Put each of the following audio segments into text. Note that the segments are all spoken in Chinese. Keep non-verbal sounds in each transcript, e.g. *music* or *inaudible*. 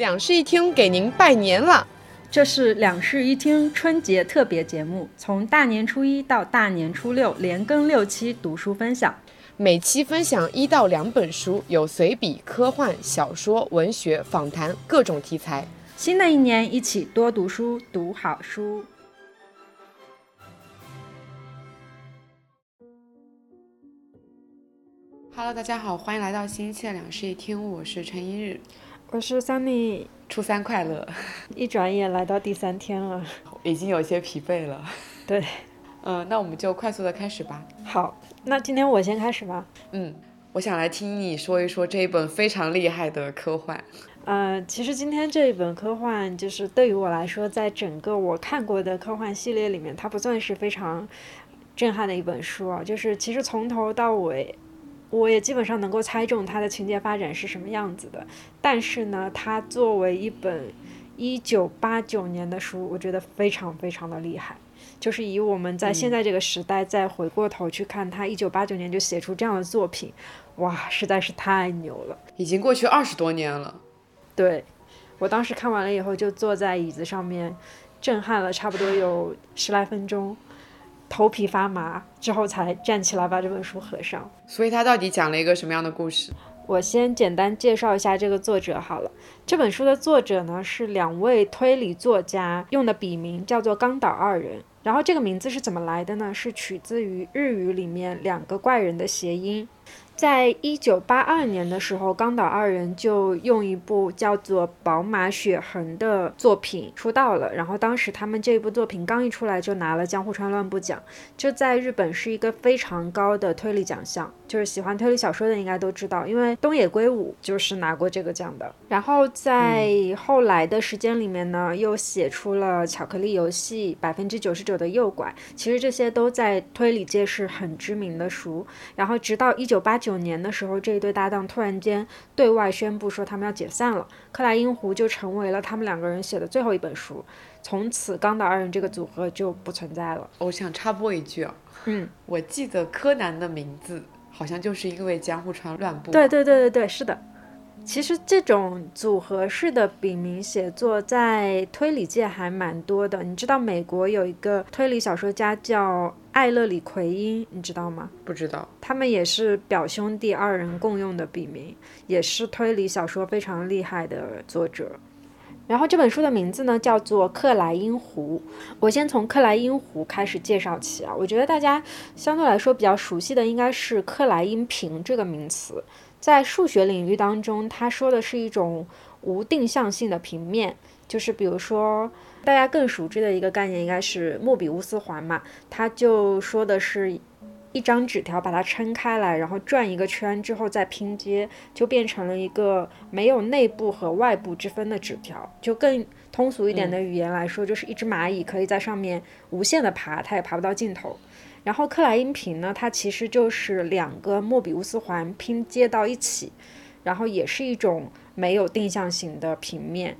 两室一厅给您拜年了。这是两室一厅春节特别节目，从大年初一到大年初六，连更六期读书分享。每期分享一到两本书，有随笔、科幻、小说、文学、访谈，各种题材。新的一年，一起多读书，读好书。Hello，大家好，欢迎来到新一期的两室一厅，我是陈一日，我是 Sunny。初三快乐！*laughs* 一转眼来到第三天了，已经有些疲惫了。*laughs* 对，嗯，那我们就快速的开始吧。好。那今天我先开始吧。嗯，我想来听你说一说这一本非常厉害的科幻。呃，其实今天这一本科幻，就是对于我来说，在整个我看过的科幻系列里面，它不算是非常震撼的一本书啊。就是其实从头到尾，我也基本上能够猜中它的情节发展是什么样子的。但是呢，它作为一本一九八九年的书，我觉得非常非常的厉害。就是以我们在现在这个时代再回过头去看他一九八九年就写出这样的作品，哇，实在是太牛了！已经过去二十多年了。对，我当时看完了以后就坐在椅子上面，震撼了差不多有十来分钟，头皮发麻，之后才站起来把这本书合上。所以他到底讲了一个什么样的故事？我先简单介绍一下这个作者好了。这本书的作者呢是两位推理作家，用的笔名叫做冈岛二人。然后这个名字是怎么来的呢？是取自于日语里面两个怪人的谐音。在一九八二年的时候，冈岛二人就用一部叫做《宝马血痕》的作品出道了。然后当时他们这部作品刚一出来，就拿了江户川乱步奖，这在日本是一个非常高的推理奖项。就是喜欢推理小说的应该都知道，因为东野圭吾就是拿过这个奖的。然后在后来的时间里面呢，又写出了《巧克力游戏》《百分之九十九的诱拐》，其实这些都在推理界是很知名的书。然后直到一九八九。九年的时候，这一对搭档突然间对外宣布说他们要解散了，克莱因湖就成为了他们两个人写的最后一本书，从此冈岛二人这个组合就不存在了。我想插播一句啊，嗯，我记得柯南的名字好像就是因为江户川乱步。对对对对对，是的。其实这种组合式的笔名写作在推理界还蛮多的。你知道美国有一个推理小说家叫艾勒里奎因，你知道吗？不知道。他们也是表兄弟二人共用的笔名，也是推理小说非常厉害的作者。然后这本书的名字呢叫做《克莱因湖》。我先从克莱因湖开始介绍起啊。我觉得大家相对来说比较熟悉的应该是克莱因瓶这个名词。在数学领域当中，他说的是一种无定向性的平面，就是比如说大家更熟知的一个概念应该是莫比乌斯环嘛，他就说的是一张纸条把它撑开来，然后转一个圈之后再拼接，就变成了一个没有内部和外部之分的纸条。就更通俗一点的语言来说，就是一只蚂蚁可以在上面无限的爬，它也爬不到尽头。然后克莱因瓶呢，它其实就是两个莫比乌斯环拼接到一起，然后也是一种没有定向型的平面。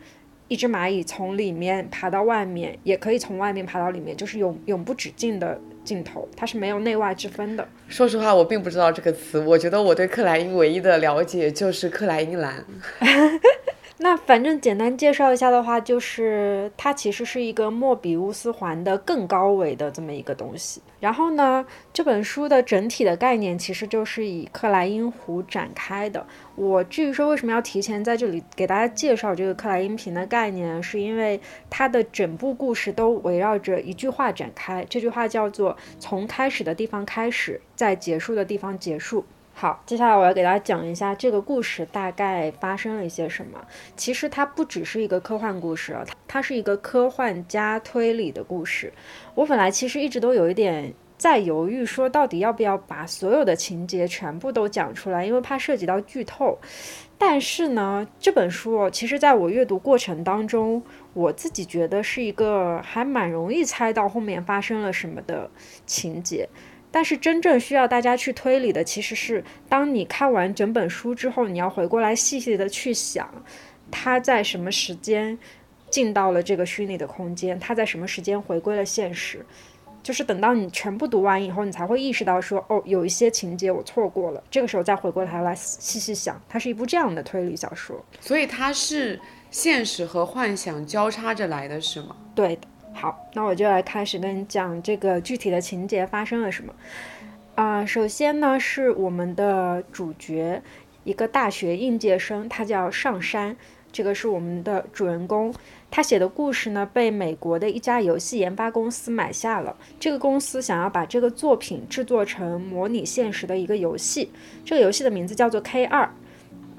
一只蚂蚁从里面爬到外面，也可以从外面爬到里面，就是永永不止境的尽头，它是没有内外之分的。说实话，我并不知道这个词，我觉得我对克莱因唯一的了解就是克莱因蓝。*laughs* 那反正简单介绍一下的话，就是它其实是一个莫比乌斯环的更高维的这么一个东西。然后呢，这本书的整体的概念其实就是以克莱因湖展开的。我至于说为什么要提前在这里给大家介绍这个克莱因瓶的概念，是因为它的整部故事都围绕着一句话展开，这句话叫做“从开始的地方开始，在结束的地方结束”。好，接下来我要给大家讲一下这个故事大概发生了一些什么。其实它不只是一个科幻故事啊，它它是一个科幻加推理的故事。我本来其实一直都有一点在犹豫，说到底要不要把所有的情节全部都讲出来，因为怕涉及到剧透。但是呢，这本书其实在我阅读过程当中，我自己觉得是一个还蛮容易猜到后面发生了什么的情节。但是真正需要大家去推理的，其实是当你看完整本书之后，你要回过来细细的去想，他在什么时间进到了这个虚拟的空间，他在什么时间回归了现实，就是等到你全部读完以后，你才会意识到说，哦，有一些情节我错过了，这个时候再回过头来细细想，它是一部这样的推理小说。所以它是现实和幻想交叉着来的是吗？对的。好，那我就来开始跟你讲这个具体的情节发生了什么。啊，首先呢是我们的主角，一个大学应届生，他叫上山，这个是我们的主人公。他写的故事呢被美国的一家游戏研发公司买下了，这个公司想要把这个作品制作成模拟现实的一个游戏，这个游戏的名字叫做 K 二。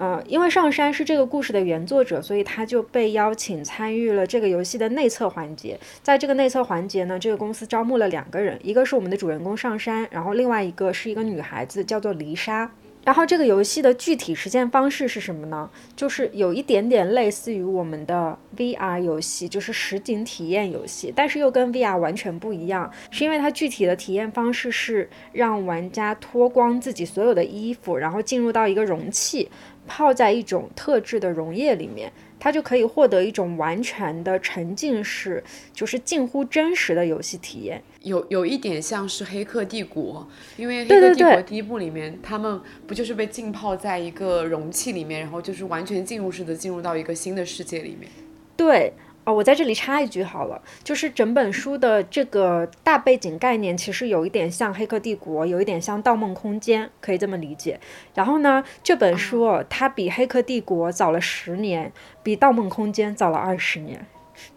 呃，因为上山是这个故事的原作者，所以他就被邀请参与了这个游戏的内测环节。在这个内测环节呢，这个公司招募了两个人，一个是我们的主人公上山，然后另外一个是一个女孩子，叫做黎莎。然后这个游戏的具体实现方式是什么呢？就是有一点点类似于我们的 VR 游戏，就是实景体验游戏，但是又跟 VR 完全不一样，是因为它具体的体验方式是让玩家脱光自己所有的衣服，然后进入到一个容器。泡在一种特制的溶液里面，它就可以获得一种完全的沉浸式，就是近乎真实的游戏体验。有有一点像是《黑客帝国》，因为《黑客帝国》第一部里面，他们不就是被浸泡在一个容器里面，然后就是完全进入式的进入到一个新的世界里面。对。哦，我在这里插一句好了，就是整本书的这个大背景概念其实有一点像《黑客帝国》，有一点像《盗梦空间》，可以这么理解。然后呢，这本书它比《黑客帝国》早了十年，比《盗梦空间》早了二十年，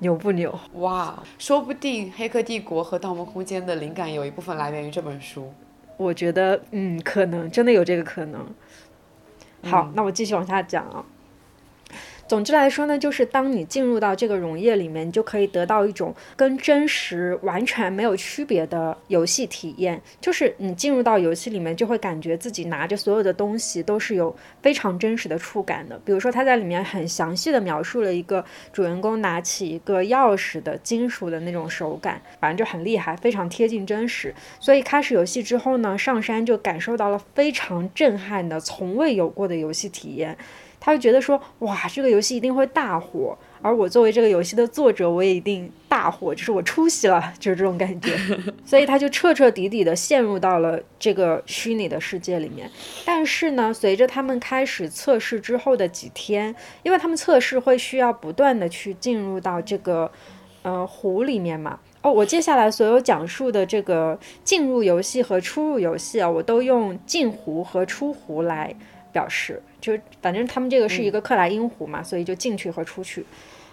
牛不牛？哇，说不定《黑客帝国》和《盗梦空间》的灵感有一部分来源于这本书。我觉得，嗯，可能真的有这个可能。好，那我继续往下讲啊。总之来说呢，就是当你进入到这个溶液里面，你就可以得到一种跟真实完全没有区别的游戏体验。就是你进入到游戏里面，就会感觉自己拿着所有的东西都是有非常真实的触感的。比如说，他在里面很详细的描述了一个主人公拿起一个钥匙的金属的那种手感，反正就很厉害，非常贴近真实。所以开始游戏之后呢，上山就感受到了非常震撼的、从未有过的游戏体验。他就觉得说，哇，这个游戏一定会大火，而我作为这个游戏的作者，我也一定大火，就是我出息了，就是这种感觉。*laughs* 所以他就彻彻底底的陷入到了这个虚拟的世界里面。但是呢，随着他们开始测试之后的几天，因为他们测试会需要不断的去进入到这个呃湖里面嘛。哦，我接下来所有讲述的这个进入游戏和出入游戏啊，我都用进湖和出湖来。表示就反正他们这个是一个克莱因湖嘛，所以就进去和出去。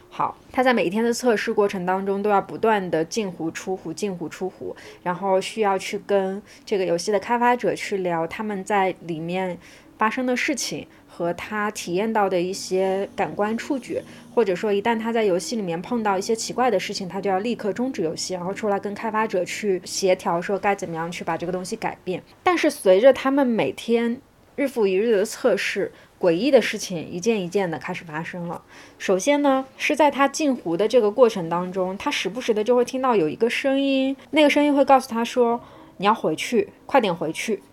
好，他在每一天的测试过程当中都要不断的进湖出湖进湖出湖，然后需要去跟这个游戏的开发者去聊他们在里面发生的事情和他体验到的一些感官触觉，或者说一旦他在游戏里面碰到一些奇怪的事情，他就要立刻终止游戏，然后出来跟开发者去协调说该怎么样去把这个东西改变。但是随着他们每天日复一日的测试，诡异的事情一件一件的开始发生了。首先呢，是在他进湖的这个过程当中，他时不时的就会听到有一个声音，那个声音会告诉他说：“你要回去，快点回去。”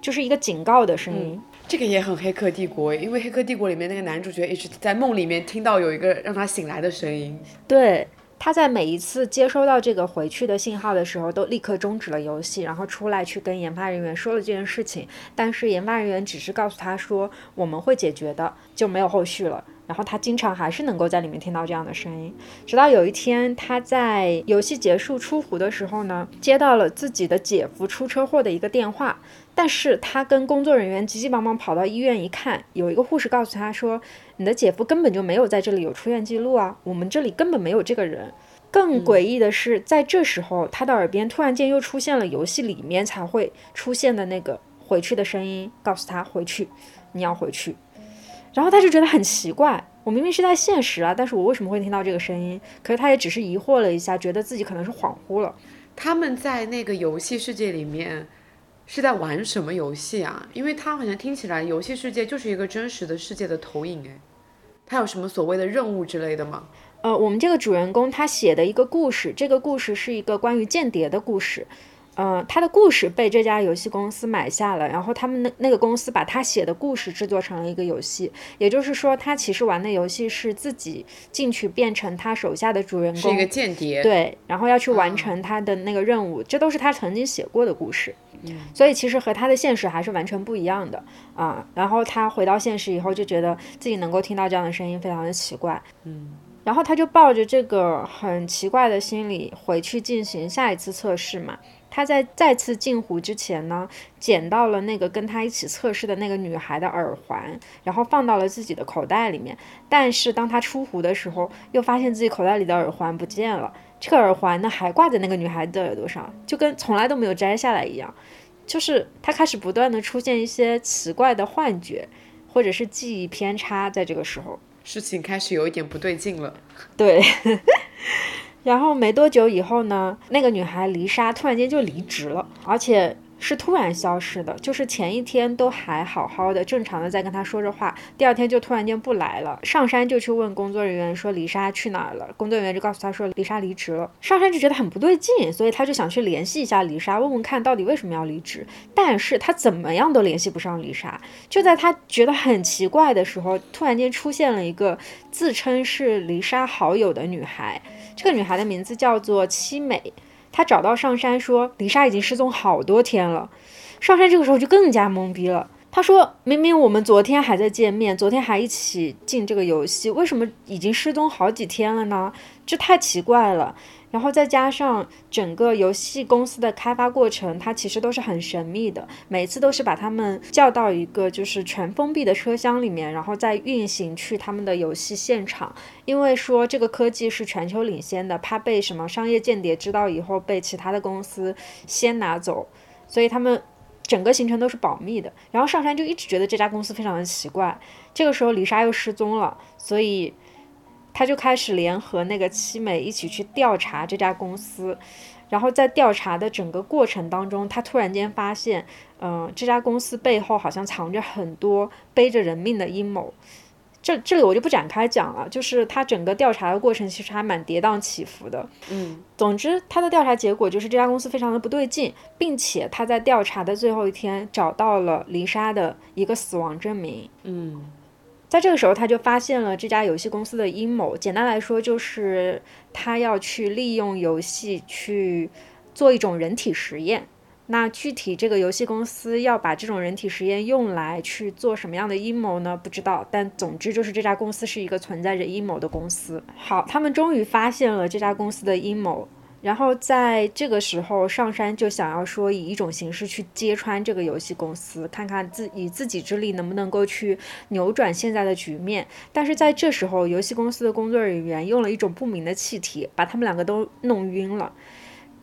就是一个警告的声音。这个也很《黑客帝国》，因为《黑客帝国》里面那个男主角一直在梦里面听到有一个让他醒来的声音。对。他在每一次接收到这个回去的信号的时候，都立刻终止了游戏，然后出来去跟研发人员说了这件事情。但是研发人员只是告诉他说我们会解决的，就没有后续了。然后他经常还是能够在里面听到这样的声音，直到有一天他在游戏结束出湖的时候呢，接到了自己的姐夫出车祸的一个电话。但是他跟工作人员急急忙忙跑到医院一看，有一个护士告诉他说：“你的姐夫根本就没有在这里有出院记录啊，我们这里根本没有这个人。”更诡异的是，在这时候，他的耳边突然间又出现了游戏里面才会出现的那个回去的声音，告诉他回去，你要回去。然后他就觉得很奇怪，我明明是在现实啊，但是我为什么会听到这个声音？可是他也只是疑惑了一下，觉得自己可能是恍惚了。他们在那个游戏世界里面。是在玩什么游戏啊？因为它好像听起来游戏世界就是一个真实的世界的投影哎，它有什么所谓的任务之类的吗？呃，我们这个主人公他写的一个故事，这个故事是一个关于间谍的故事，呃，他的故事被这家游戏公司买下了，然后他们那那个公司把他写的故事制作成了一个游戏，也就是说，他其实玩的游戏是自己进去变成他手下的主人公，是一个间谍。对，然后要去完成他的那个任务，这都是他曾经写过的故事，嗯所以其实和他的现实还是完全不一样的啊。然后他回到现实以后，就觉得自己能够听到这样的声音非常的奇怪，嗯，然后他就抱着这个很奇怪的心理回去进行下一次测试嘛。他在再次进湖之前呢，捡到了那个跟他一起测试的那个女孩的耳环，然后放到了自己的口袋里面。但是当他出湖的时候，又发现自己口袋里的耳环不见了。这个耳环呢，还挂在那个女孩的耳朵上，就跟从来都没有摘下来一样。就是他开始不断的出现一些奇怪的幻觉，或者是记忆偏差。在这个时候，事情开始有一点不对劲了。对。然后没多久以后呢，那个女孩黎莎突然间就离职了，而且是突然消失的。就是前一天都还好好的，正常的在跟他说着话，第二天就突然间不来了。上山就去问工作人员说黎莎去哪儿了，工作人员就告诉他说黎莎离职了。上山就觉得很不对劲，所以他就想去联系一下黎莎，问问看到底为什么要离职。但是他怎么样都联系不上黎莎。就在他觉得很奇怪的时候，突然间出现了一个自称是黎莎好友的女孩。这个女孩的名字叫做七美，她找到上山说丽莎已经失踪好多天了。上山这个时候就更加懵逼了，他说明明我们昨天还在见面，昨天还一起进这个游戏，为什么已经失踪好几天了呢？这太奇怪了。然后再加上整个游戏公司的开发过程，它其实都是很神秘的，每次都是把他们叫到一个就是全封闭的车厢里面，然后再运行去他们的游戏现场。因为说这个科技是全球领先的，怕被什么商业间谍知道以后被其他的公司先拿走，所以他们整个行程都是保密的。然后上山就一直觉得这家公司非常的奇怪。这个时候李莎又失踪了，所以。他就开始联合那个七美一起去调查这家公司，然后在调查的整个过程当中，他突然间发现，嗯，这家公司背后好像藏着很多背着人命的阴谋。这这里我就不展开讲了，就是他整个调查的过程其实还蛮跌宕起伏的。嗯，总之他的调查结果就是这家公司非常的不对劲，并且他在调查的最后一天找到了黎莎的一个死亡证明。嗯。在这个时候，他就发现了这家游戏公司的阴谋。简单来说，就是他要去利用游戏去做一种人体实验。那具体这个游戏公司要把这种人体实验用来去做什么样的阴谋呢？不知道。但总之就是这家公司是一个存在着阴谋的公司。好，他们终于发现了这家公司的阴谋。然后在这个时候，上山就想要说以一种形式去揭穿这个游戏公司，看看自以自己之力能不能够去扭转现在的局面。但是在这时候，游戏公司的工作人员用了一种不明的气体，把他们两个都弄晕了。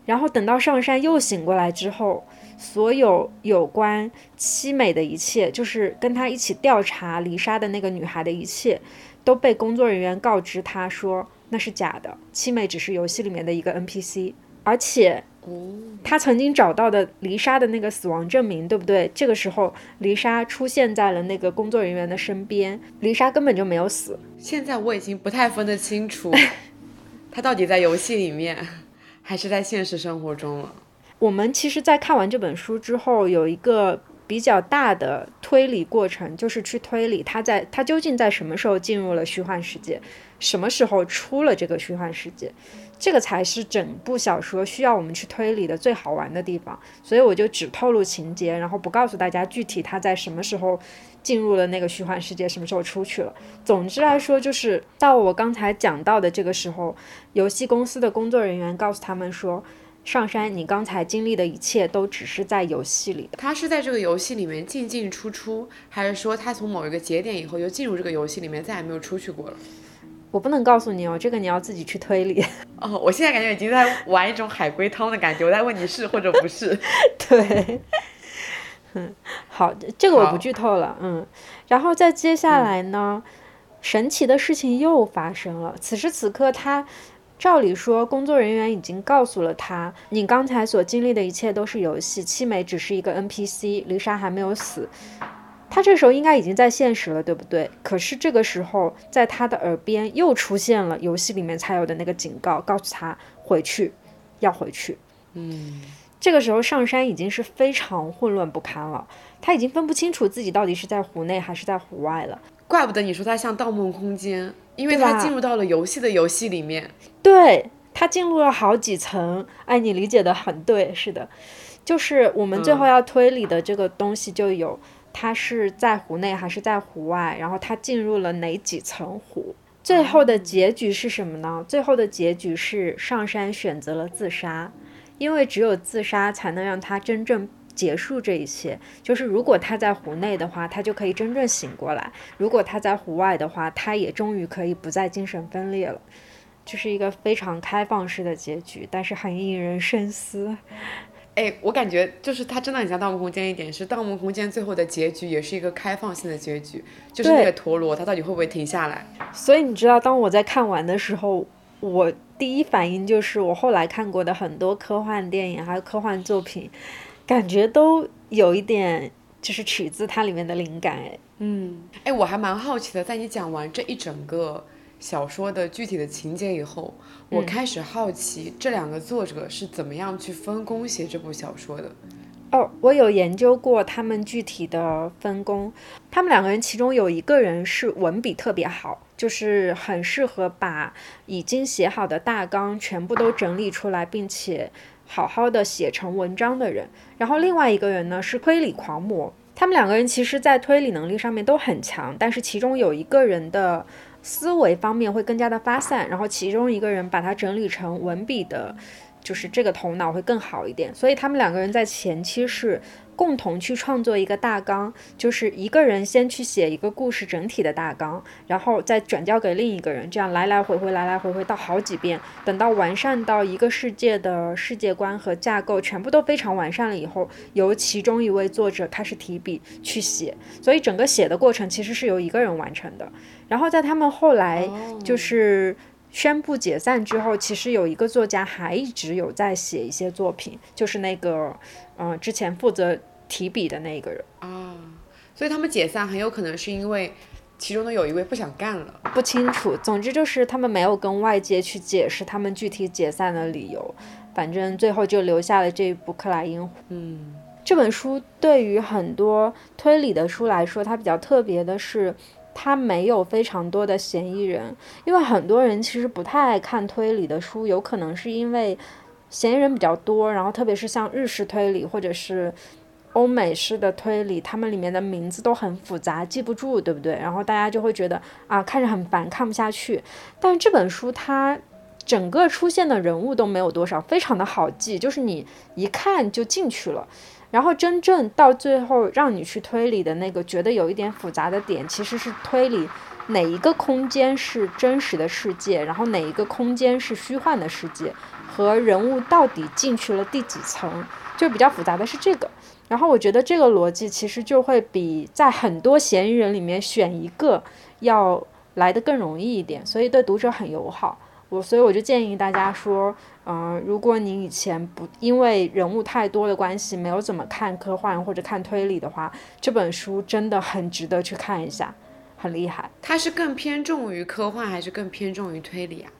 然后等到上山又醒过来之后，所有有关凄美的一切，就是跟他一起调查丽莎的那个女孩的一切，都被工作人员告知他说。那是假的，七美只是游戏里面的一个 NPC，而且，他曾经找到的黎莎的那个死亡证明，对不对？这个时候，黎莎出现在了那个工作人员的身边，黎莎根本就没有死。现在我已经不太分得清楚，*laughs* 他到底在游戏里面，还是在现实生活中了。我们其实，在看完这本书之后，有一个比较大的推理过程，就是去推理他在他究竟在什么时候进入了虚幻世界。什么时候出了这个虚幻世界，这个才是整部小说需要我们去推理的最好玩的地方。所以我就只透露情节，然后不告诉大家具体他在什么时候进入了那个虚幻世界，什么时候出去了。总之来说，就是到我刚才讲到的这个时候，游戏公司的工作人员告诉他们说：“上山，你刚才经历的一切都只是在游戏里。”他是在这个游戏里面进进出出，还是说他从某一个节点以后又进入这个游戏里面，再也没有出去过了？我不能告诉你哦，这个你要自己去推理。*laughs* 哦，我现在感觉已经在玩一种海龟汤的感觉，我在问你是或者不是。*laughs* 对，嗯，好，这个我不剧透了，嗯。然后再接下来呢，神奇的事情又发生了。此时此刻，他照理说，工作人员已经告诉了他，你刚才所经历的一切都是游戏，七美只是一个 NPC，丽莎还没有死。他这时候应该已经在现实了，对不对？可是这个时候，在他的耳边又出现了游戏里面才有的那个警告，告诉他回去，要回去。嗯，这个时候上山已经是非常混乱不堪了，他已经分不清楚自己到底是在湖内还是在湖外了。怪不得你说他像《盗梦空间》，因为他进入到了游戏的游戏里面。对他进入了好几层，哎，你理解的很对，是的，就是我们最后要推理的这个东西就有，他是在湖内还是在湖外，然后他进入了哪几层湖。最后的结局是什么呢？最后的结局是上山选择了自杀，因为只有自杀才能让他真正结束这一切。就是如果他在湖内的话，他就可以真正醒过来；如果他在湖外的话，他也终于可以不再精神分裂了。这是一个非常开放式的结局，但是很引人深思。哎，我感觉就是它真的很像《盗梦空间》一点，是《盗梦空间》最后的结局也是一个开放性的结局，就是那个陀螺它到底会不会停下来？所以你知道，当我在看完的时候，我第一反应就是我后来看过的很多科幻电影还有科幻作品，感觉都有一点就是取自它里面的灵感。哎，嗯，哎，我还蛮好奇的，在你讲完这一整个小说的具体的情节以后，我嗯开始好奇这两个作者是怎么样去分工写这部小说的。哦，我有研究过他们具体的分工。他们两个人其中有一个人是文笔特别好，就是很适合把已经写好的大纲全部都整理出来，并且好好的写成文章的人。然后另外一个人呢是推理狂魔。他们两个人其实在推理能力上面都很强，但是其中有一个人的思维方面会更加的发散，然后其中一个人把它整理成文笔的。就是这个头脑会更好一点，所以他们两个人在前期是共同去创作一个大纲，就是一个人先去写一个故事整体的大纲，然后再转交给另一个人，这样来来回回，来来回回到好几遍，等到完善到一个世界的世界观和架构全部都非常完善了以后，由其中一位作者开始提笔去写，所以整个写的过程其实是由一个人完成的。然后在他们后来就是。宣布解散之后，其实有一个作家还一直有在写一些作品，就是那个，嗯、之前负责提笔的那个人，啊，所以他们解散很有可能是因为其中的有一位不想干了。不清楚。总之就是他们没有跟外界去解释他们具体解散的理由，反正最后就留下了这部《克莱因湖》。嗯，这本书对于很多推理的书来说，它比较特别的是，它没有非常多的嫌疑人，因为很多人其实不太爱看推理的书，有可能是因为嫌疑人比较多，然后特别是像日式推理或者是。欧美式的推理，他们里面的名字都很复杂，记不住，对不对？然后大家就会觉得啊，看着很烦，看不下去。但是这本书它整个出现的人物都没有多少，非常的好记，就是你一看就进去了。然后真正到最后让你去推理的那个觉得有一点复杂的点，其实是推理哪一个空间是真实的世界，然后哪一个空间是虚幻的世界，和人物到底进去了第几层，就比较复杂的是这个。然后我觉得这个逻辑其实就会比在很多嫌疑人里面选一个要来的更容易一点，所以对读者很友好。我所以我就建议大家说，嗯、如果你以前不因为人物太多的关系没有怎么看科幻或者看推理的话，这本书真的很值得去看一下，很厉害。它是更偏重于科幻还是更偏重于推理啊？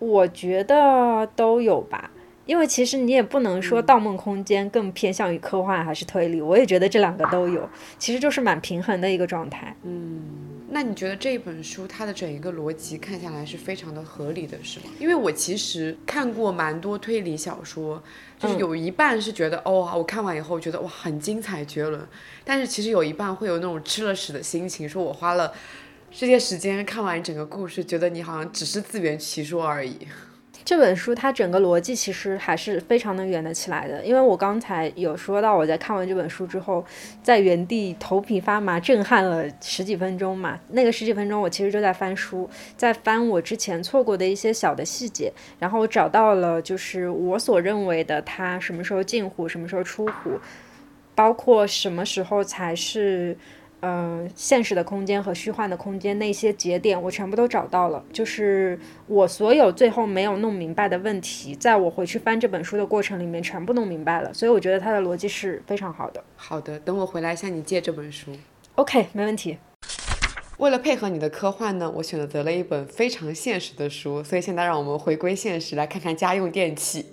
我觉得都有吧，因为其实你也不能说《盗梦空间》更偏向于科幻还是推理，我也觉得这两个都有，其实就是蛮平衡的一个状态。嗯那你觉得这一本书它的整一个逻辑看下来是非常的合理的，是吗？因为我其实看过蛮多推理小说，就是有一半是觉得、哦，我看完以后觉得哇很精彩绝伦，但是其实有一半会有那种吃了屎的心情，说我花了这些时间看完整个故事，觉得你好像只是自圆其说而已。这本书它整个逻辑其实还是非常能圆得起来的，因为我刚才有说到，我在看完这本书之后，在原地头皮发麻，震撼了十几分钟嘛。那个十几分钟我其实就在翻书，在翻我之前错过的一些小的细节，然后我找到了就是我所认为的他什么时候进湖，什么时候出湖，包括什么时候才是。嗯，现实的空间和虚幻的空间那些节点，我全部都找到了。就是我所有最后没有弄明白的问题，在我回去翻这本书的过程里面，全部弄明白了。所以我觉得它的逻辑是非常好的。好的，等我回来向你借这本书。OK，没问题。为了配合你的科幻呢，我选择了一本非常现实的书，所以现在让我们回归现实，来看看家用电器。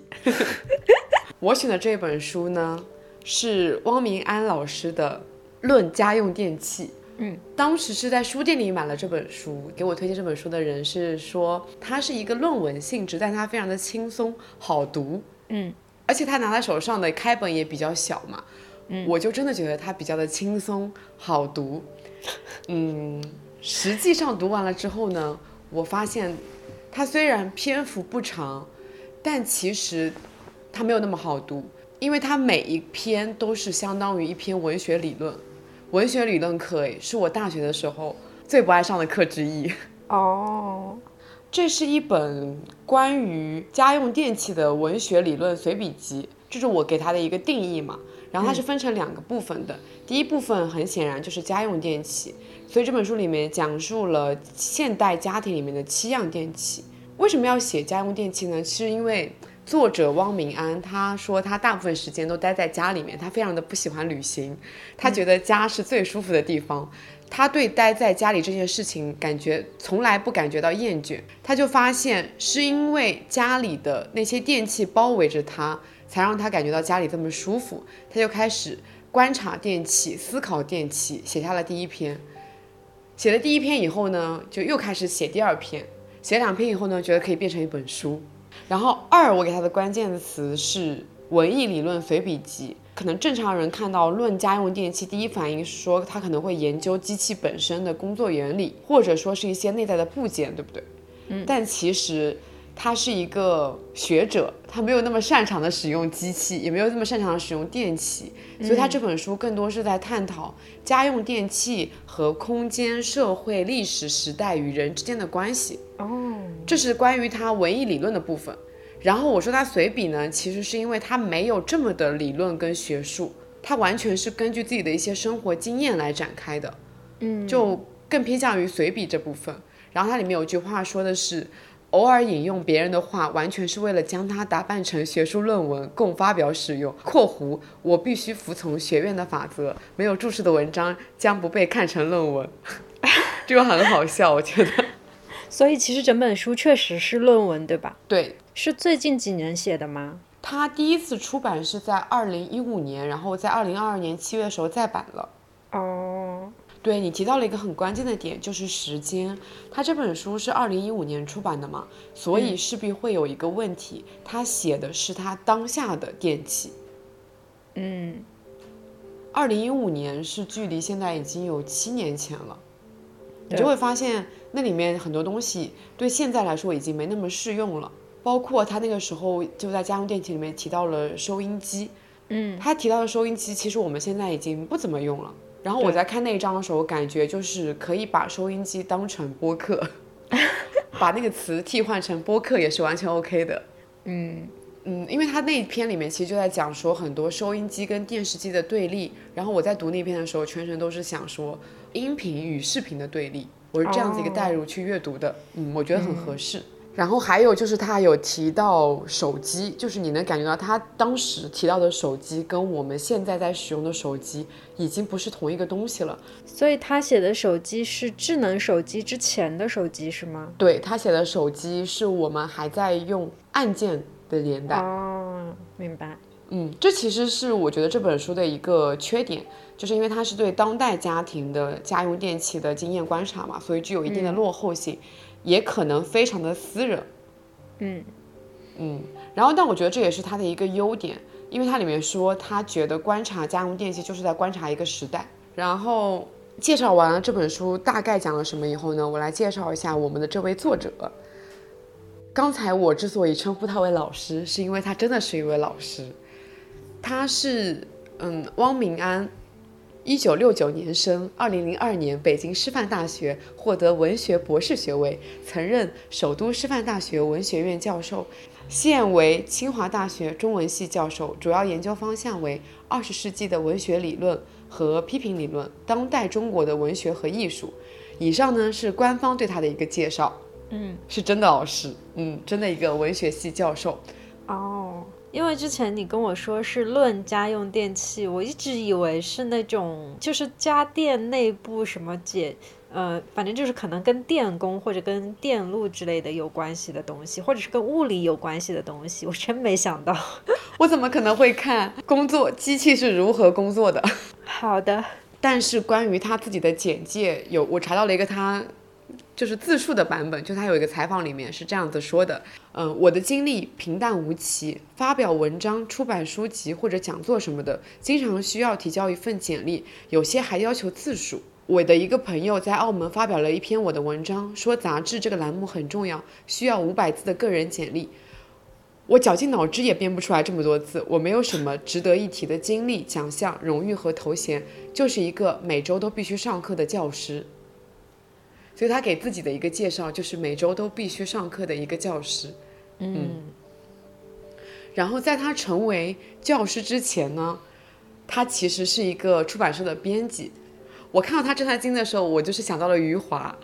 *laughs* 我选的这本书呢，是汪明安老师的《论家用电器》。嗯，当时是在书店里买了这本书，给我推荐这本书的人是说，它是一个论文性质，但它非常的轻松好读。嗯，而且他拿在手上的开本也比较小嘛。嗯，我就真的觉得它比较的轻松好读。嗯，实际上读完了之后呢，我发现它虽然篇幅不长，但其实它没有那么好读，因为它每一篇都是相当于一篇文学理论。文学理论课，诶，是我大学的时候最不爱上的课之一。*laughs* 哦，这是一本关于家用电器的文学理论随笔集，这是我给它的一个定义嘛。然后它是分成两个部分的，第一部分很显然就是家用电器，所以这本书里面讲述了现代家庭里面的七样电器。为什么要写家用电器呢？是因为作者汪明安他说他大部分时间都待在家里面，他非常的不喜欢旅行，他觉得家是最舒服的地方。他对待在家里这件事情感觉从来不感觉到厌倦，他就发现是因为家里的那些电器包围着他，才让他感觉到家里这么舒服。他就开始观察电器，思考电器，写下了第一篇。写了第一篇以后呢，就又开始写第二篇。写两篇以后呢，觉得可以变成一本书。然后二，我给他的关键词是文艺理论随笔集。可能正常人看到论家用电器，第一反应是说他可能会研究机器本身的工作原理，或者说是一些内在的部件，对不对？嗯。但其实他是一个学者，他没有那么擅长的使用机器，也没有那么擅长的使用电器，所以他这本书更多是在探讨家用电器和空间、社会、历史时代与人之间的关系。哦。这是关于他文艺理论的部分。然后我说他随笔呢，其实是因为他没有这么的理论跟学术，他完全是根据自己的一些生活经验来展开的，嗯，就更偏向于随笔这部分。然后它里面有句话说的是，偶尔引用别人的话，完全是为了将它打扮成学术论文供发表使用。（括弧我必须服从学院的法则，没有注释的文章将不被看成论文。*laughs* ）这个很好笑，我觉得。所以其实整本书确实是论文，对吧？对。是最近几年写的吗？他第一次出版是在二零一五年，然后在二零二二年七月的时候再版了。哦，对你提到了一个很关键的点，就是时间。他这本书是二零一五年出版的嘛，所以势必会有一个问题，他写的是他当下的电器。嗯，二零一五年是距离现在已经有七年前了，你就会发现那里面很多东西对现在来说已经没那么适用了。包括他那个时候就在家用电器里面提到了收音机，嗯，他提到的收音机其实我们现在已经不怎么用了。然后我在看那一章的时候，感觉就是可以把收音机当成播客，*laughs* 把那个词替换成播客也是完全 OK 的。嗯嗯，因为他那一篇里面其实就在讲说很多收音机跟电视机的对立。然后我在读那篇的时候，全程都是想说音频与视频的对立，我是这样子一个代入去阅读的。嗯，我觉得很合适。然后还有就是他有提到手机，就是你能感觉到他当时提到的手机跟我们现在在使用的手机已经不是同一个东西了。所以他写的手机是智能手机之前的手机是吗？对他写的手机是我们还在用按键的年代。哦，明白。嗯，这其实是我觉得这本书的一个缺点，就是因为它是对当代家庭的家用电器的经验观察嘛，所以具有一定的落后性。也可能非常的私人，嗯嗯，然后但我觉得这也是他的一个优点，因为它里面说他觉得观察家用电器就是在观察一个时代。然后介绍完了这本书大概讲了什么以后呢，我来介绍一下我们的这位作者。刚才我之所以称呼他为老师，是因为他真的是一位老师，他是嗯汪明安。一九六九年生，二零零二年北京师范大学获得文学博士学位，曾任首都师范大学文学院教授，现为清华大学中文系教授，主要研究方向为二十世纪的文学理论和批评理论，当代中国的文学和艺术。以上呢是官方对他的一个介绍，嗯，是真的老师，嗯，真的一个文学系教授，哦。因为之前你跟我说是论家用电器，我一直以为是那种就是家电内部什么解，呃，反正就是可能跟电工或者跟电路之类的有关系的东西，或者是跟物理有关系的东西。我真没想到，*laughs* 我怎么可能会看工作机器是如何工作的？*laughs* 好的，但是关于他自己的简介，有我查到了一个他就是自述的版本，就他有一个采访里面是这样子说的：嗯，我的经历平淡无奇，发表文章、出版书籍或者讲座什么的，经常需要提交一份简历，有些还要求字数。我的一个朋友在澳门发表了一篇我的文章，说杂志这个栏目很重要，需要五百字的个人简历。我绞尽脑汁也编不出来这么多字。我没有什么值得一提的经历、奖项、荣誉和头衔，就是一个每周都必须上课的教师。所以他给自己的一个介绍就是每周都必须上课的一个教师。嗯，然后在他成为教师之前呢，他其实是一个出版社的编辑。我看到他这台经的时候，我就是想到了余华，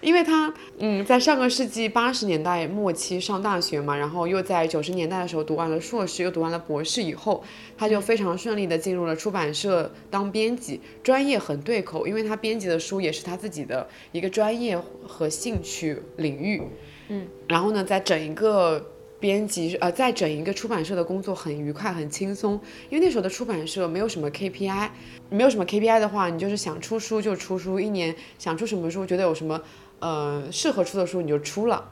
因为他嗯，在上个世纪八十年代末期上大学嘛，然后又在九十年代的时候读完了硕士，又读完了博士以后，他就非常顺利的进入了出版社当编辑，专业很对口，因为他编辑的书也是他自己的一个专业和兴趣领域，嗯，然后呢，在整一个。编辑呃，在整一个出版社的工作很愉快很轻松，因为那时候的出版社没有什么 KPI，没有什么 KPI 的话，你就是想出书就出书，一年想出什么书，觉得有什么呃适合出的书你就出了，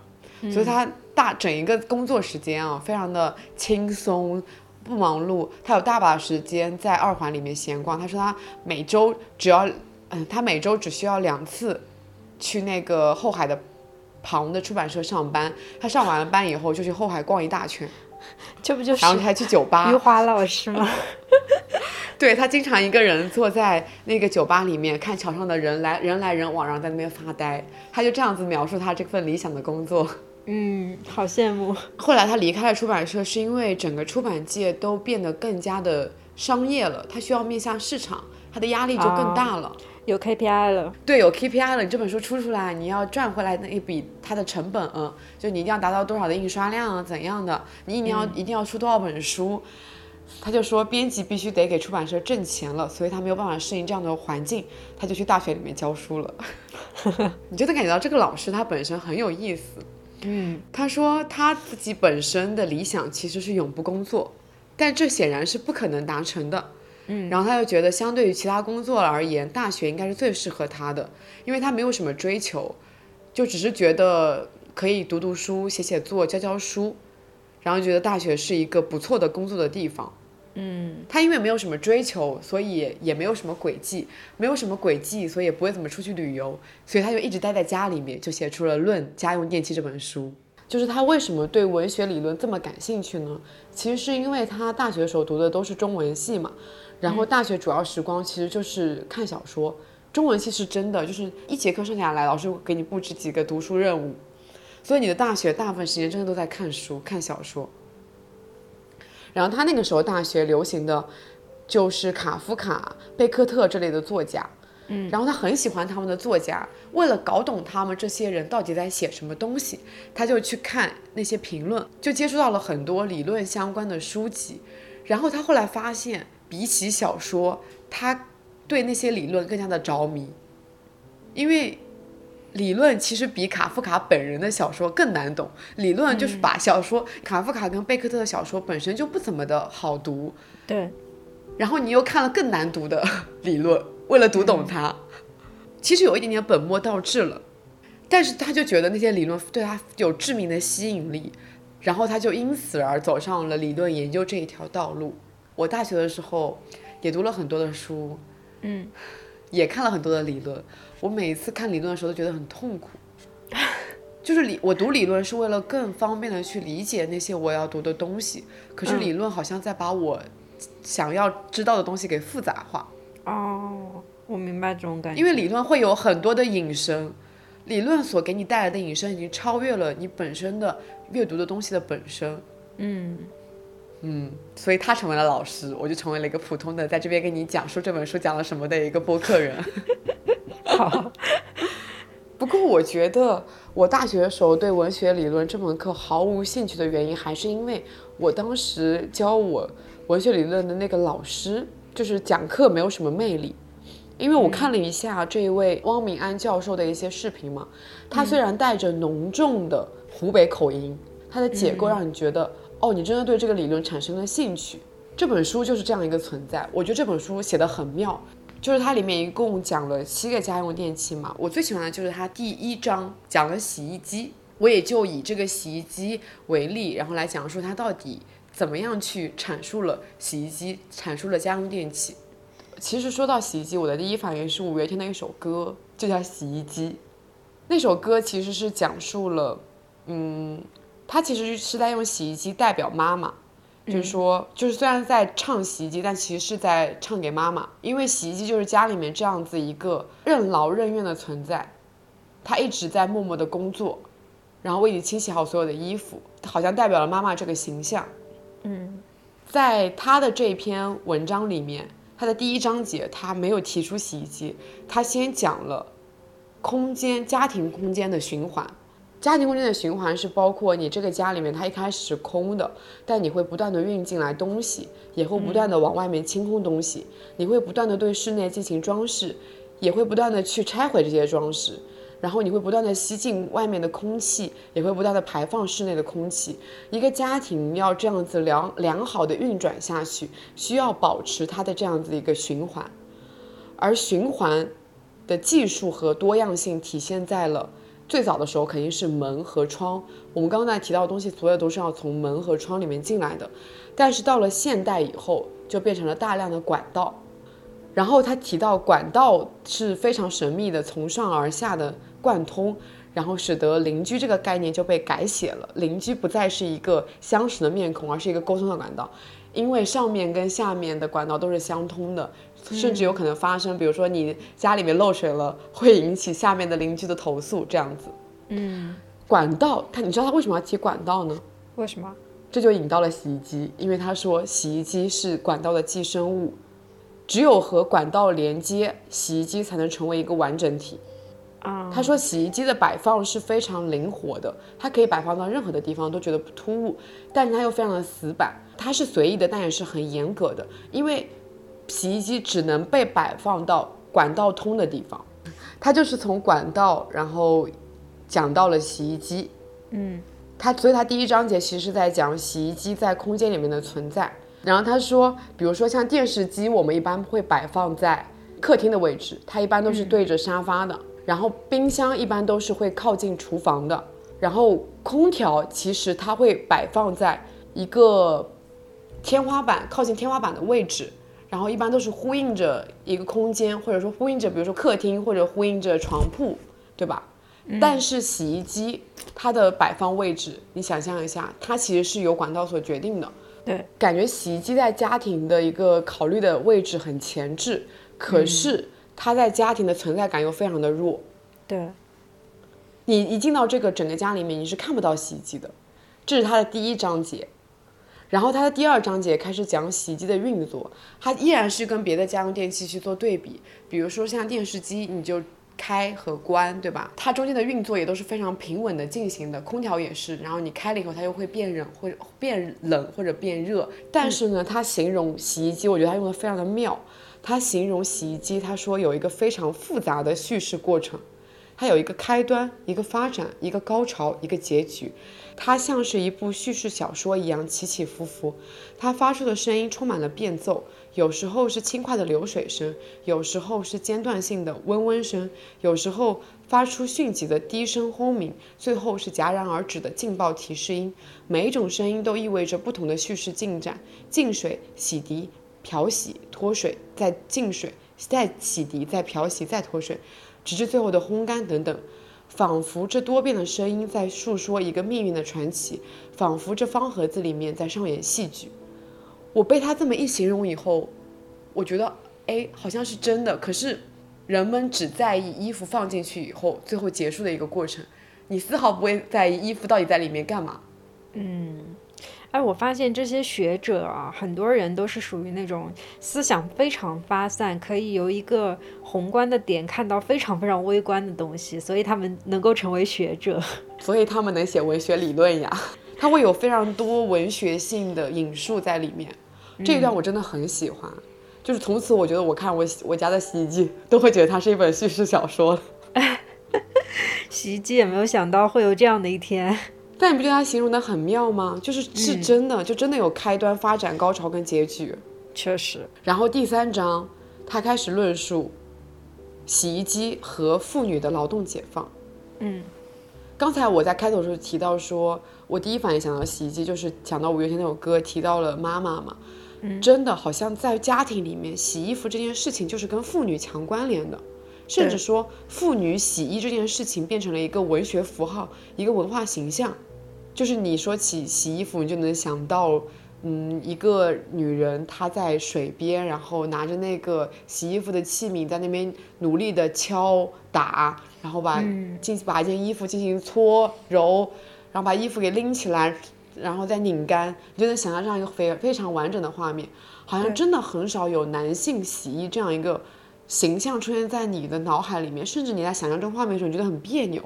所以他大整一个工作时间啊，非常的轻松不忙碌，他有大把时间在二环里面闲逛。他说他每周只要嗯，他每周只需要两次去那个后海的。旁的出版社上班，他上完了班以后就去后海逛一大圈，*laughs* 这不就是然后还去酒吧？余华老师吗？*laughs* *laughs* 对他经常一个人坐在那个酒吧里面看桥上的人来人来人往，然后在那边发呆。他就这样子描述他这份理想的工作。嗯，好羡慕。*laughs* 后来他离开了出版社，是因为整个出版界都变得更加的商业了，他需要面向市场，他的压力就更大了。有 KPI 了，对，有 KPI 了。你这本书出出来，你要赚回来那一笔它的成本，嗯，就你一定要达到多少的印刷量啊，怎样的？你一定要一定要出多少本书？他就说，编辑必须得给出版社挣钱了，所以他没有办法适应这样的环境，他就去大学里面教书了。*laughs* 你就能感觉到这个老师他本身很有意思。嗯，他说他自己本身的理想其实是永不工作，但这显然是不可能达成的。嗯，然后他又觉得，相对于其他工作而言，大学应该是最适合他的，因为他没有什么追求，就只是觉得可以读读书、写写作、教教书，然后觉得大学是一个不错的工作的地方。嗯，他因为没有什么追求，所以也没有什么轨迹，没有什么轨迹，所以也不会怎么出去旅游，所以他就一直待在家里面，就写出了《论家用电器》这本书。就是他为什么对文学理论这么感兴趣呢？其实是因为他大学的时候读的都是中文系嘛。然后大学主要时光其实就是看小说，中文系是真的，就是一节课上下来，老师给你布置几个读书任务，所以你的大学大部分时间真的都在看书、看小说。然后他那个时候大学流行的，就是卡夫卡、贝克特这类的作家，嗯，然后他很喜欢他们的作家，为了搞懂他们这些人到底在写什么东西，他就去看那些评论，就接触到了很多理论相关的书籍，然后他后来发现。比起小说，他对那些理论更加的着迷，因为理论其实比卡夫卡本人的小说更难懂。理论就是把小说，卡夫卡跟贝克特的小说本身就不怎么的好读，对。然后你又看了更难读的 *laughs* 理论，为了读懂它，其实有一点点本末倒置了。但是他就觉得那些理论对他有致命的吸引力，然后他就因此而走上了理论研究这一条道路。我大学的时候也读了很多的书，嗯，也看了很多的理论。我每一次看理论的时候都觉得很痛苦，就是理我读理论是为了更方便的去理解那些我要读的东西，可是理论好像在把我想要知道的东西给复杂化。哦，我明白这种感觉。因为理论会有很多的引申，理论所给你带来的引申已经超越了你本身的阅读的东西的本身。嗯。嗯，所以他成为了老师，我就成为了一个普通的，在这边跟你讲述这本书讲了什么的一个播客人。*laughs* 好，*laughs* 不过我觉得我大学的时候对文学理论这门课毫无兴趣的原因，还是因为我当时教我文学理论的那个老师，就是讲课没有什么魅力，因为我看了一下这一位汪明安教授的一些视频嘛，他虽然带着浓重的湖北口音，他的解构让你觉得，哦，你真的对这个理论产生了兴趣。这本书就是这样一个存在，我觉得这本书写的很妙，就是它里面一共讲了七个家用电器嘛，我最喜欢的就是它第一章讲了洗衣机，我也就以这个洗衣机为例，然后来讲述它到底怎么样去阐述了洗衣机，阐述了家用电器。其实说到洗衣机，我的第一反应是五月天的一首歌，就叫《洗衣机》。那首歌其实是讲述了，嗯，他其实是在用洗衣机代表妈妈，就是说，就是虽然在唱洗衣机，但其实是在唱给妈妈，因为洗衣机就是家里面这样子一个任劳任怨的存在，他一直在默默的工作，然后为你清洗好所有的衣服，好像代表了妈妈这个形象。嗯，在他的这篇文章里面。他的第一章节，他没有提出洗衣机，他先讲了空间、家庭空间的循环。家庭空间的循环是包括你这个家里面，它一开始是空的，但你会不断的运进来东西，也会不断的往外面清空东西，你会不断的对室内进行装饰，也会不断的去拆毁这些装饰。然后你会不断的吸进外面的空气，也会不断的排放室内的空气。一个家庭要这样子良良好的运转下去，需要保持它的这样子一个循环。而循环的技术和多样性体现在了最早的时候肯定是门和窗。我们刚刚才提到的东西，所有都是要从门和窗里面进来的。但是到了现代以后，就变成了大量的管道。然后他提到管道是非常神秘的，从上而下的贯通，然后使得邻居这个概念就被改写了。邻居不再是一个相识的面孔，而是一个沟通的管道，因为上面跟下面的管道都是相通的，甚至有可能发生，比如说你家里面漏水了，会引起下面的邻居的投诉，这样子。嗯，管道，他你知道他为什么要提管道呢？为什么？这就引到了洗衣机，因为他说洗衣机是管道的寄生物。只有和管道连接，洗衣机才能成为一个完整体。啊，他说洗衣机的摆放是非常灵活的，它可以摆放到任何的地方都觉得不突兀，但是它又非常的死板。它是随意的，但也是很严格的，因为洗衣机只能被摆放到管道通的地方。它就是从管道，然后讲到了洗衣机。嗯，它所以它第一章节其实是在讲洗衣机在空间里面的存在。然后他说，比如说像电视机，我们一般会摆放在客厅的位置，它一般都是对着沙发的。然后冰箱一般都是会靠近厨房的。然后空调其实它会摆放在一个天花板靠近天花板的位置，然后一般都是呼应着一个空间，或者说呼应着，比如说客厅或者呼应着床铺，对吧？但是洗衣机它的摆放位置，你想象一下，它其实是由管道所决定的。对，感觉洗衣机在家庭的一个考虑的位置很前置，可是它在家庭的存在感又非常的弱。对，你一进到这个整个家里面，你是看不到洗衣机的，这是它的第一章节。然后它的第二章节开始讲洗衣机的运作，它依然是跟别的家用电器去做对比，比如说像电视机，你就。开和关，对吧？它中间的运作也都是非常平稳的进行的。空调也是，然后你开了以后，它又会变冷，或者变冷或者变热。但是呢，它形容洗衣机，我觉得它用的非常的妙。它形容洗衣机，它说有一个非常复杂的叙事过程，它有一个开端、一个发展、一个高潮、一个结局。它像是一部叙事小说一样起起伏伏，它发出的声音充满了变奏。有时候是轻快的流水声，有时候是间断性的嗡嗡声，有时候发出迅疾的低声轰鸣，最后是戛然而止的劲爆提示音。每一种声音都意味着不同的叙事进展：进水、洗涤、漂洗、脱水，再进水，再洗涤，再漂洗，再脱水，直至最后的烘干等等。仿佛这多变的声音在诉说一个命运的传奇，仿佛这方盒子里面在上演戏剧。我被他这么一形容以后，我觉得，哎，好像是真的。可是，人们只在意衣服放进去以后，最后结束的一个过程，你丝毫不会在意衣服到底在里面干嘛。嗯，哎，我发现这些学者啊，很多人都是属于那种思想非常发散，可以由一个宏观的点看到非常非常微观的东西，所以他们能够成为学者，*laughs* 所以他们能写文学理论呀。他会有非常多文学性的引述在里面。这一段我真的很喜欢，就是从此我觉得我看我我家的洗衣机都会觉得它是一本叙事小说了。洗衣机也没有想到会有这样的一天。但你不觉得他形容的很妙吗？就是是真的，就真的有开端、发展、高潮跟结局。确实。然后第三章，他开始论述洗衣机和妇女的劳动解放。嗯，刚才我在开头的时候提到说，我第一反应想到洗衣机，就是想到五月天那首歌，提到了妈妈嘛。嗯，真的好像在家庭里面，洗衣服这件事情就是跟妇女强关联的。甚至说，妇女洗衣这件事情变成了一个文学符号，一个文化形象。就是你说起洗衣服，你就能想到，嗯，一个女人她在水边，然后拿着那个洗衣服的器皿在那边努力的敲打，然后把进把一件衣服进行搓揉，然后把衣服给拎起来，然后再拧干，你就能想象这样一个非非常完整的画面。好像真的很少有男性洗衣这样一个。形象出现在你的脑海里面，甚至你在想象这个画面的时候，你觉得很别扭。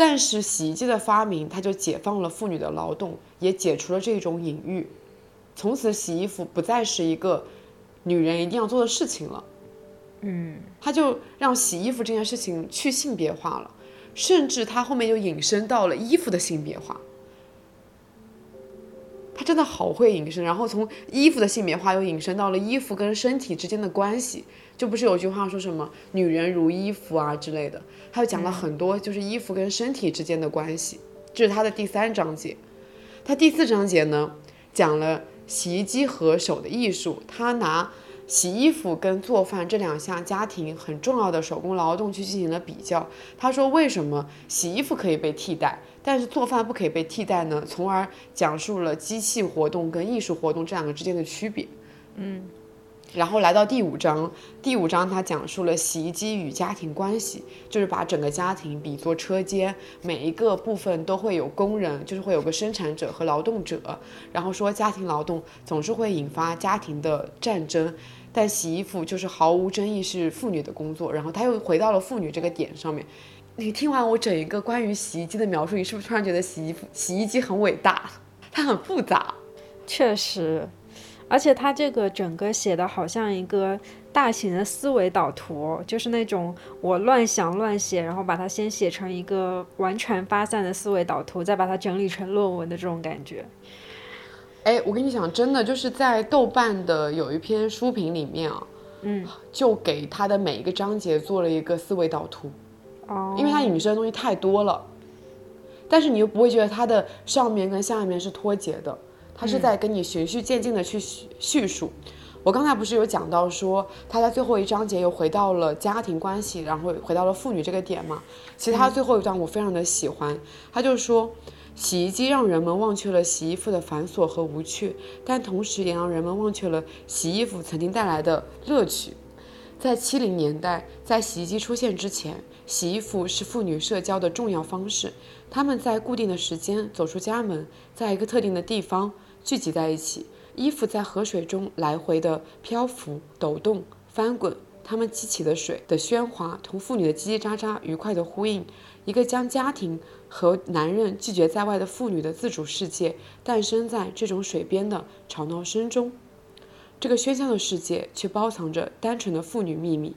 但是洗衣机的发明，它就解放了妇女的劳动，也解除了这种隐喻。从此，洗衣服不再是一个女人一定要做的事情了。嗯，它就让洗衣服这件事情去性别化了，甚至它后面又引申到了衣服的性别化。他真的好会隐身，然后从衣服的性别化又引申到了衣服跟身体之间的关系。就不是有句话说什么“女人如衣服”啊之类的，他又讲了很多，就是衣服跟身体之间的关系。这是他的第三章节。他第四章节呢，讲了洗衣机和手的艺术。他拿洗衣服跟做饭这两项家庭很重要的手工劳动去进行了比较。他说为什么洗衣服可以被替代，但是做饭不可以被替代呢？从而讲述了机器活动跟艺术活动这两个之间的区别。嗯。然后来到第五章，第五章它讲述了洗衣机与家庭关系，就是把整个家庭比作车间，每一个部分都会有工人，就是会有个生产者和劳动者。然后说家庭劳动总是会引发家庭的战争，但洗衣服就是毫无争议是妇女的工作。然后他又回到了妇女这个点上面。你听完我整一个关于洗衣机的描述，你是不是突然觉得洗衣服洗衣机很伟大？它很复杂，确实。而且它这个整个写的好像一个大型的思维导图，就是那种我乱想乱写，然后把它先写成一个完全发散的思维导图，再把它整理成论文的这种感觉。哎，我跟你讲，真的就是在豆瓣的有一篇书评里面啊，嗯，就给他的每一个章节做了一个思维导图，哦，因为他引申的东西太多了，但是你又不会觉得它的上面跟下面是脱节的。他是在跟你循序渐进的去叙叙述。我刚才不是有讲到说，他在最后一章节又回到了家庭关系，然后回到了妇女这个点嘛？其实他最后一段我非常的喜欢，他就说，洗衣机让人们忘却了洗衣服的繁琐和无趣，但同时也让人们忘却了洗衣服曾经带来的乐趣。在七零年代，在洗衣机出现之前，洗衣服是妇女社交的重要方式。她们在固定的时间走出家门，在一个特定的地方。聚集在一起，衣服在河水中来回的漂浮、抖动、翻滚，他们激起的水的喧哗同妇女的叽叽喳喳愉快的呼应，一个将家庭和男人拒绝在外的妇女的自主世界诞生在这种水边的吵闹声中。这个喧嚣的世界却包藏着单纯的妇女秘密。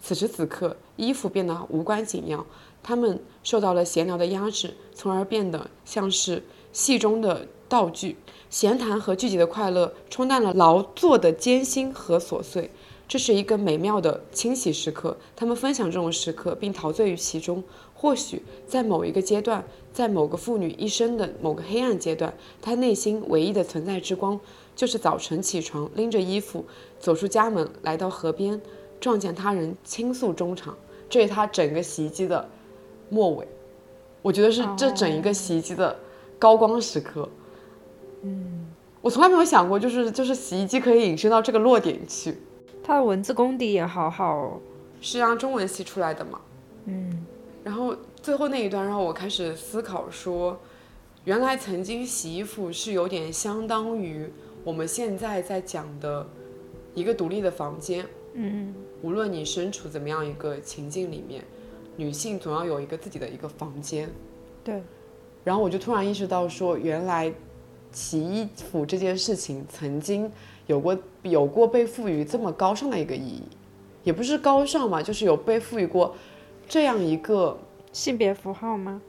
此时此刻，衣服变得无关紧要，他们受到了闲聊的压制，从而变得像是戏中的道具。闲谈和聚集的快乐冲淡了劳作的艰辛和琐碎，这是一个美妙的清洗时刻。他们分享这种时刻，并陶醉于其中。或许在某一个阶段，在某个妇女一生的某个黑暗阶段，她内心唯一的存在之光，就是早晨起床，拎着衣服走出家门，来到河边，撞见他人倾诉衷肠。这是她整个洗衣机的末尾，我觉得是这整一个洗衣机的高光时刻。嗯，我从来没有想过，就是就是洗衣机可以引申到这个落点去。它的文字功底也好好哦，是让中文系出来的嘛？嗯，然后最后那一段让我开始思考说，原来曾经洗衣服是有点相当于我们现在在讲的一个独立的房间。嗯，无论你身处怎么样一个情境里面，女性总要有一个自己的一个房间。对。然后我就突然意识到说，原来。洗衣服这件事情曾经有过有过被赋予这么高尚的一个意义，也不是高尚嘛，就是有被赋予过这样一个性别符号吗？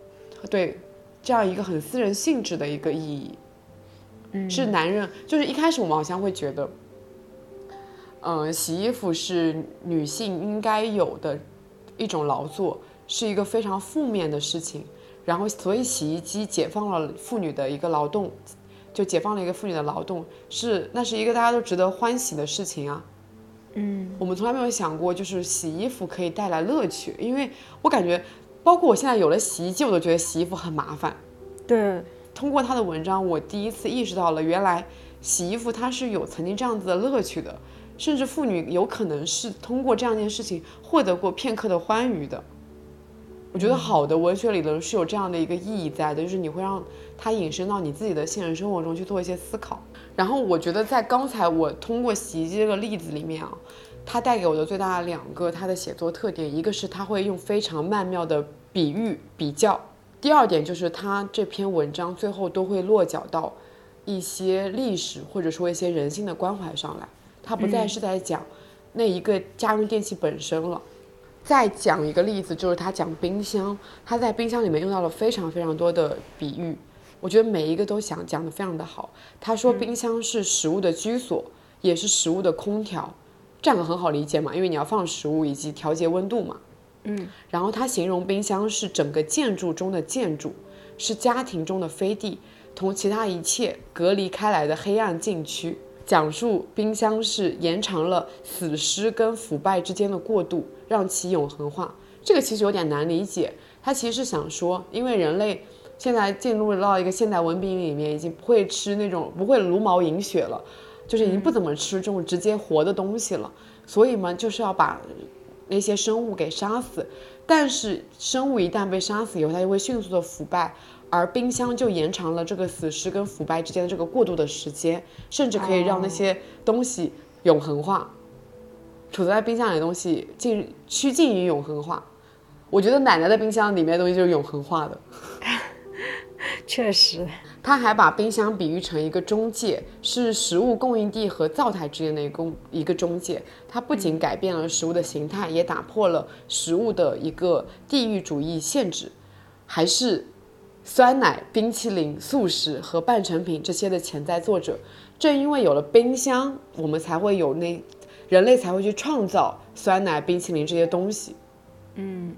对这样一个很私人性质的一个意义。是男人，就是一开始我们好像会觉得，嗯，洗衣服是女性应该有的一种劳作，是一个非常负面的事情。然后，所以洗衣机解放了妇女的一个劳动，就解放了一个妇女的劳动，是那是一个大家都值得欢喜的事情啊。嗯，我们从来没有想过，就是洗衣服可以带来乐趣，因为我感觉，包括我现在有了洗衣机，我都觉得洗衣服很麻烦。对。通过他的文章，我第一次意识到了，原来洗衣服它是有曾经这样子的乐趣的，甚至妇女有可能是通过这样一件事情获得过片刻的欢愉的。我觉得好的文学理论是有这样的一个意义在的，就是你会让它引申到你自己的现实生活中去做一些思考。然后我觉得在刚才我通过洗衣机这个例子里面啊，它带给我的最大的两个它的写作特点，一个是它会用非常曼妙的比喻比较。第二点就是它这篇文章最后都会落脚到一些历史或者说一些人性的关怀上来，它不再是在讲那一个家用电器本身了。再讲一个例子，就是他讲冰箱，他在冰箱里面用到了非常非常多的比喻，我觉得每一个都想讲的非常的好。他说冰箱是食物的居所，也是食物的空调，这样很好理解嘛，因为你要放食物以及调节温度嘛。嗯，然后他形容冰箱是整个建筑中的建筑，是家庭中的飞地，同其他一切隔离开来的黑暗禁区。讲述冰箱是延长了死尸跟腐败之间的过渡，让其永恒化。这个其实有点难理解。他其实是想说，因为人类现在进入到一个现代文明里面，已经不会吃那种不会茹毛饮血了，就是已经不怎么吃这种直接活的东西了，所以嘛，就是要把。那些生物给杀死，但是生物一旦被杀死以后，它就会迅速的腐败，而冰箱就延长了这个死尸跟腐败之间的这个过渡的时间，甚至可以让那些东西永恒化。储存在冰箱里的东西进趋近于永恒化，我觉得奶奶的冰箱里面的东西就是永恒化的。*laughs* 确实。他还把冰箱比喻成一个中介，是食物供应地和灶台之间的一个一个中介。它不仅改变了食物的形态，也打破了食物的一个地域主义限制。还是酸奶、冰淇淋、速食和半成品这些的潜在作者。正因为有了冰箱，我们才会有那人类才会去创造酸奶、冰淇淋这些东西。嗯，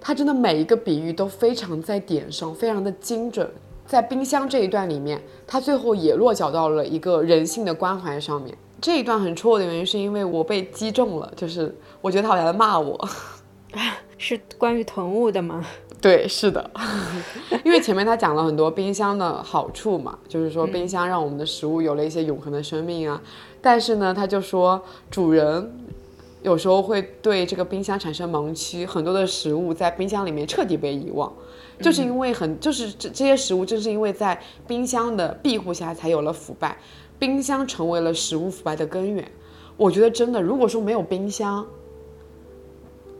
他真的每一个比喻都非常在点上，非常的精准。在冰箱这一段里面，他最后也落脚到了一个人性的关怀上面。这一段很戳我的原因，是因为我被击中了，就是我觉得他好像在骂我。*laughs* *laughs* 是关于囤物的吗？对，是的。*laughs* 因为前面他讲了很多冰箱的好处嘛，就是说冰箱让我们的食物有了一些永恒的生命啊。但是呢，他就说主人有时候会对这个冰箱产生盲区，很多的食物在冰箱里面彻底被遗忘。就是因为很，就是这这些食物正是因为在冰箱的庇护下才有了腐败，冰箱成为了食物腐败的根源。我觉得真的，如果说没有冰箱，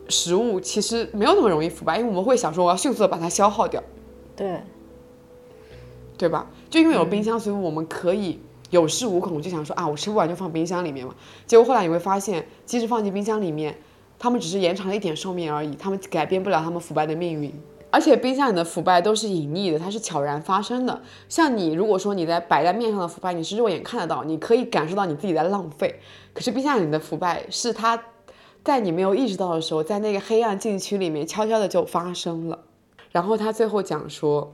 食物其实没有那么容易腐败，因为我们会想说我要迅速的把它消耗掉，对，对吧？就因为有冰箱，所以我们可以有恃无恐，就想说啊，我吃不完就放冰箱里面嘛。结果后来你会发现，即使放进冰箱里面，它们只是延长了一点寿命而已，它们改变不了它们腐败的命运。而且冰箱里的腐败都是隐匿的，它是悄然发生的。像你，如果说你在摆在面上的腐败，你是肉眼看得到，你可以感受到你自己在浪费。可是冰箱里的腐败是它在你没有意识到的时候，在那个黑暗禁区里面悄悄的就发生了。然后他最后讲说。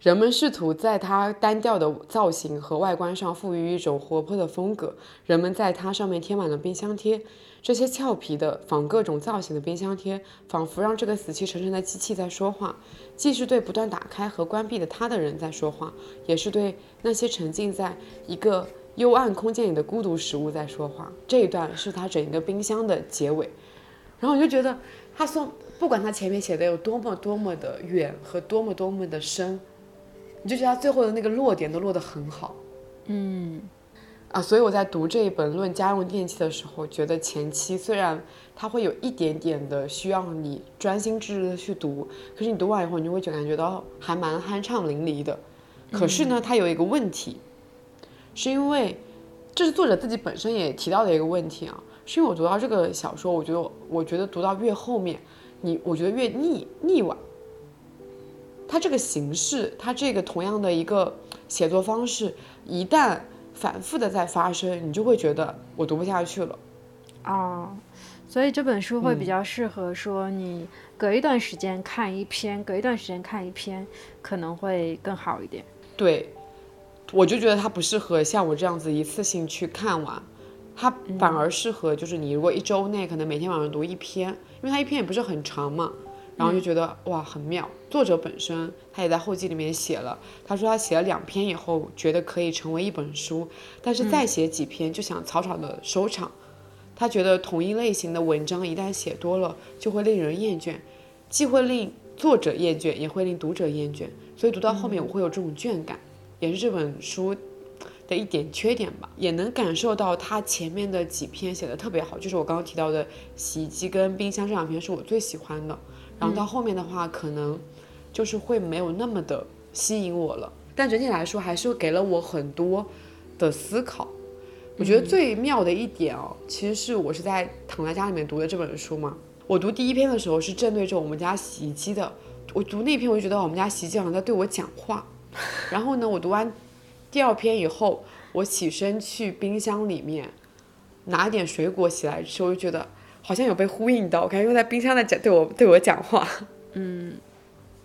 人们试图在它单调的造型和外观上赋予一种活泼的风格。人们在它上面贴满了冰箱贴，这些俏皮的仿各种造型的冰箱贴，仿佛让这个死气沉沉的机器在说话，既是对不断打开和关闭的它的人在说话，也是对那些沉浸在一个幽暗空间里的孤独食物在说话。这一段是他整一个冰箱的结尾，然后我就觉得他送，不管他前面写的有多么多么的远和多么多么的深。你就觉得他最后的那个落点都落得很好，嗯，啊，所以我在读这一本论家用电器的时候，觉得前期虽然它会有一点点的需要你专心致志的去读，可是你读完以后，你就会就感觉到还蛮酣畅淋漓的。可是呢，它有一个问题，是因为这是作者自己本身也提到的一个问题啊，是因为我读到这个小说，我觉得我觉得读到越后面，你我觉得越腻腻歪。它这个形式，它这个同样的一个写作方式，一旦反复的在发生，你就会觉得我读不下去了。哦，所以这本书会比较适合说你隔一段时间看一篇，隔一段时间看一篇，可能会更好一点。对，我就觉得它不适合像我这样子一次性去看完，它反而适合就是你如果一周内可能每天晚上读一篇，因为它一篇也不是很长嘛。然后就觉得哇很妙，作者本身他也在后记里面写了，他说他写了两篇以后觉得可以成为一本书，但是再写几篇就想草草的收场。他觉得同一类型的文章一旦写多了就会令人厌倦，既会令作者厌倦，也会令读者厌倦，所以读到后面我会有这种倦感，也是这本书的一点缺点吧。也能感受到他前面的几篇写的特别好，就是我刚刚提到的洗衣机跟冰箱这两篇是我最喜欢的。然后到后面的话，可能就是会没有那么的吸引我了。但整体来说，还是给了我很多的思考。我觉得最妙的一点哦，其实是我是在躺在家里面读的这本书嘛。我读第一篇的时候是正对着我们家洗衣机的，我读那篇我就觉得我们家洗衣机好像在对我讲话。然后呢，我读完第二篇以后，我起身去冰箱里面拿点水果起来吃，我就觉得。好像有被呼应到，我感觉在冰箱在讲对我对我讲话，嗯，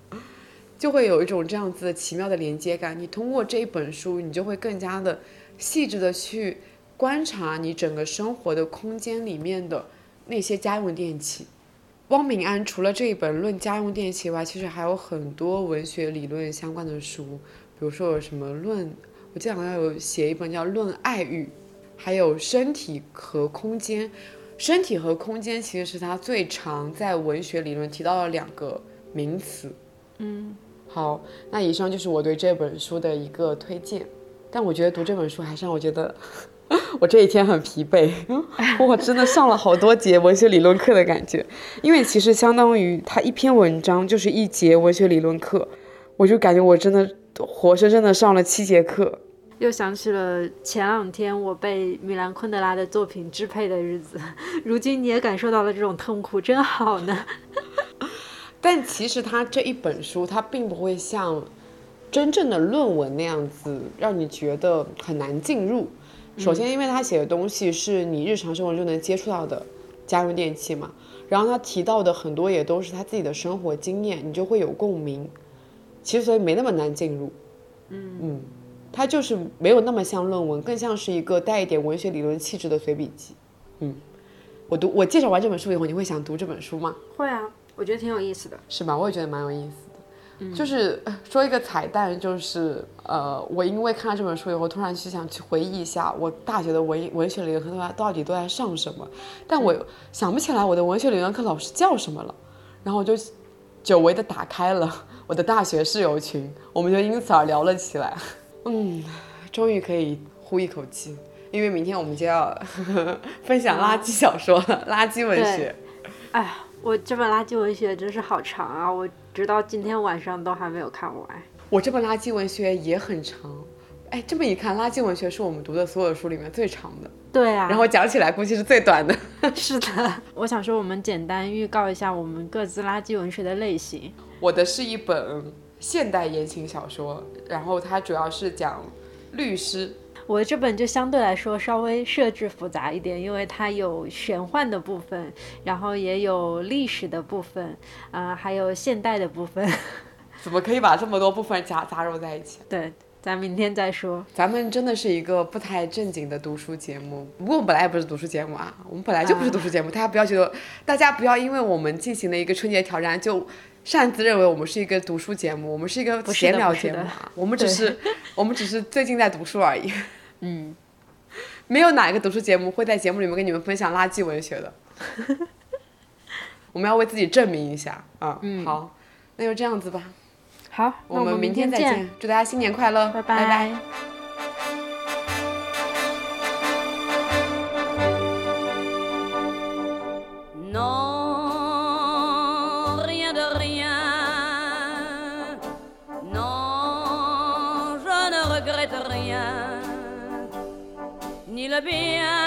*laughs* 就会有一种这样子的奇妙的连接感。你通过这一本书，你就会更加的细致的去观察你整个生活的空间里面的那些家用电器。汪敏安除了这一本论家用电器外，其实还有很多文学理论相关的书，比如说有什么论，我记得好像有写一本叫《论爱欲》，还有身体和空间。身体和空间其实是他最常在文学理论提到的两个名词。嗯，好，那以上就是我对这本书的一个推荐。但我觉得读这本书还是让我觉得 *laughs* 我这一天很疲惫，*laughs* 我真的上了好多节文学理论课的感觉。因为其实相当于他一篇文章就是一节文学理论课，我就感觉我真的活生生的上了七节课。又想起了前两天我被米兰昆德拉的作品支配的日子，*laughs* 如今你也感受到了这种痛苦，真好呢。但其实他这一本书，他并不会像真正的论文那样子让你觉得很难进入。首先，因为他写的东西是你日常生活中能接触到的家用电器嘛，然后他提到的很多也都是他自己的生活经验，你就会有共鸣。其实所以没那么难进入。嗯嗯。它就是没有那么像论文，更像是一个带一点文学理论气质的随笔集。嗯，我读我介绍完这本书以后，你会想读这本书吗？会啊，我觉得挺有意思的。是吧？我也觉得蛮有意思的。就是说一个彩蛋，就是呃，我因为看了这本书以后，突然去想去回忆一下我大学的文文学理论课到底都在上什么，但我想不起来我的文学理论课老师叫什么了。然后我就久违的打开了我的大学室友群，我们就因此而聊了起来。嗯，终于可以呼一口气，因为明天我们就要 *laughs* 分享垃圾小说了，垃圾文学。哎呀，我这本垃圾文学真是好长啊！我直到今天晚上都还没有看完。我这本垃圾文学也很长，哎，这么一看，垃圾文学是我们读的所有书里面最长的。对啊。然后讲起来估计是最短的。*laughs* 是的。我想说，我们简单预告一下我们各自垃圾文学的类型。我的是一本。现代言情小说，然后它主要是讲律师。我这本就相对来说稍微设置复杂一点，因为它有玄幻的部分，然后也有历史的部分，啊，还有现代的部分。*laughs* 怎么可以把这么多部分夹杂糅在一起？对，咱明天再说。咱们真的是一个不太正经的读书节目，不过我们本来也不是读书节目啊，我们本来就不是读书节目，大家不要觉得，大家不要因为我们进行了一个春节挑战就。擅自认为我们是一个读书节目，我们是一个闲聊节目啊，我们只是我们只是最近在读书而已。嗯，没有哪一个读书节目会在节目里面跟你们分享垃圾文学的。我们要为自己证明一下啊！嗯，好，那就这样子吧。好，我们明天再见，祝大家新年快乐，拜拜。Bien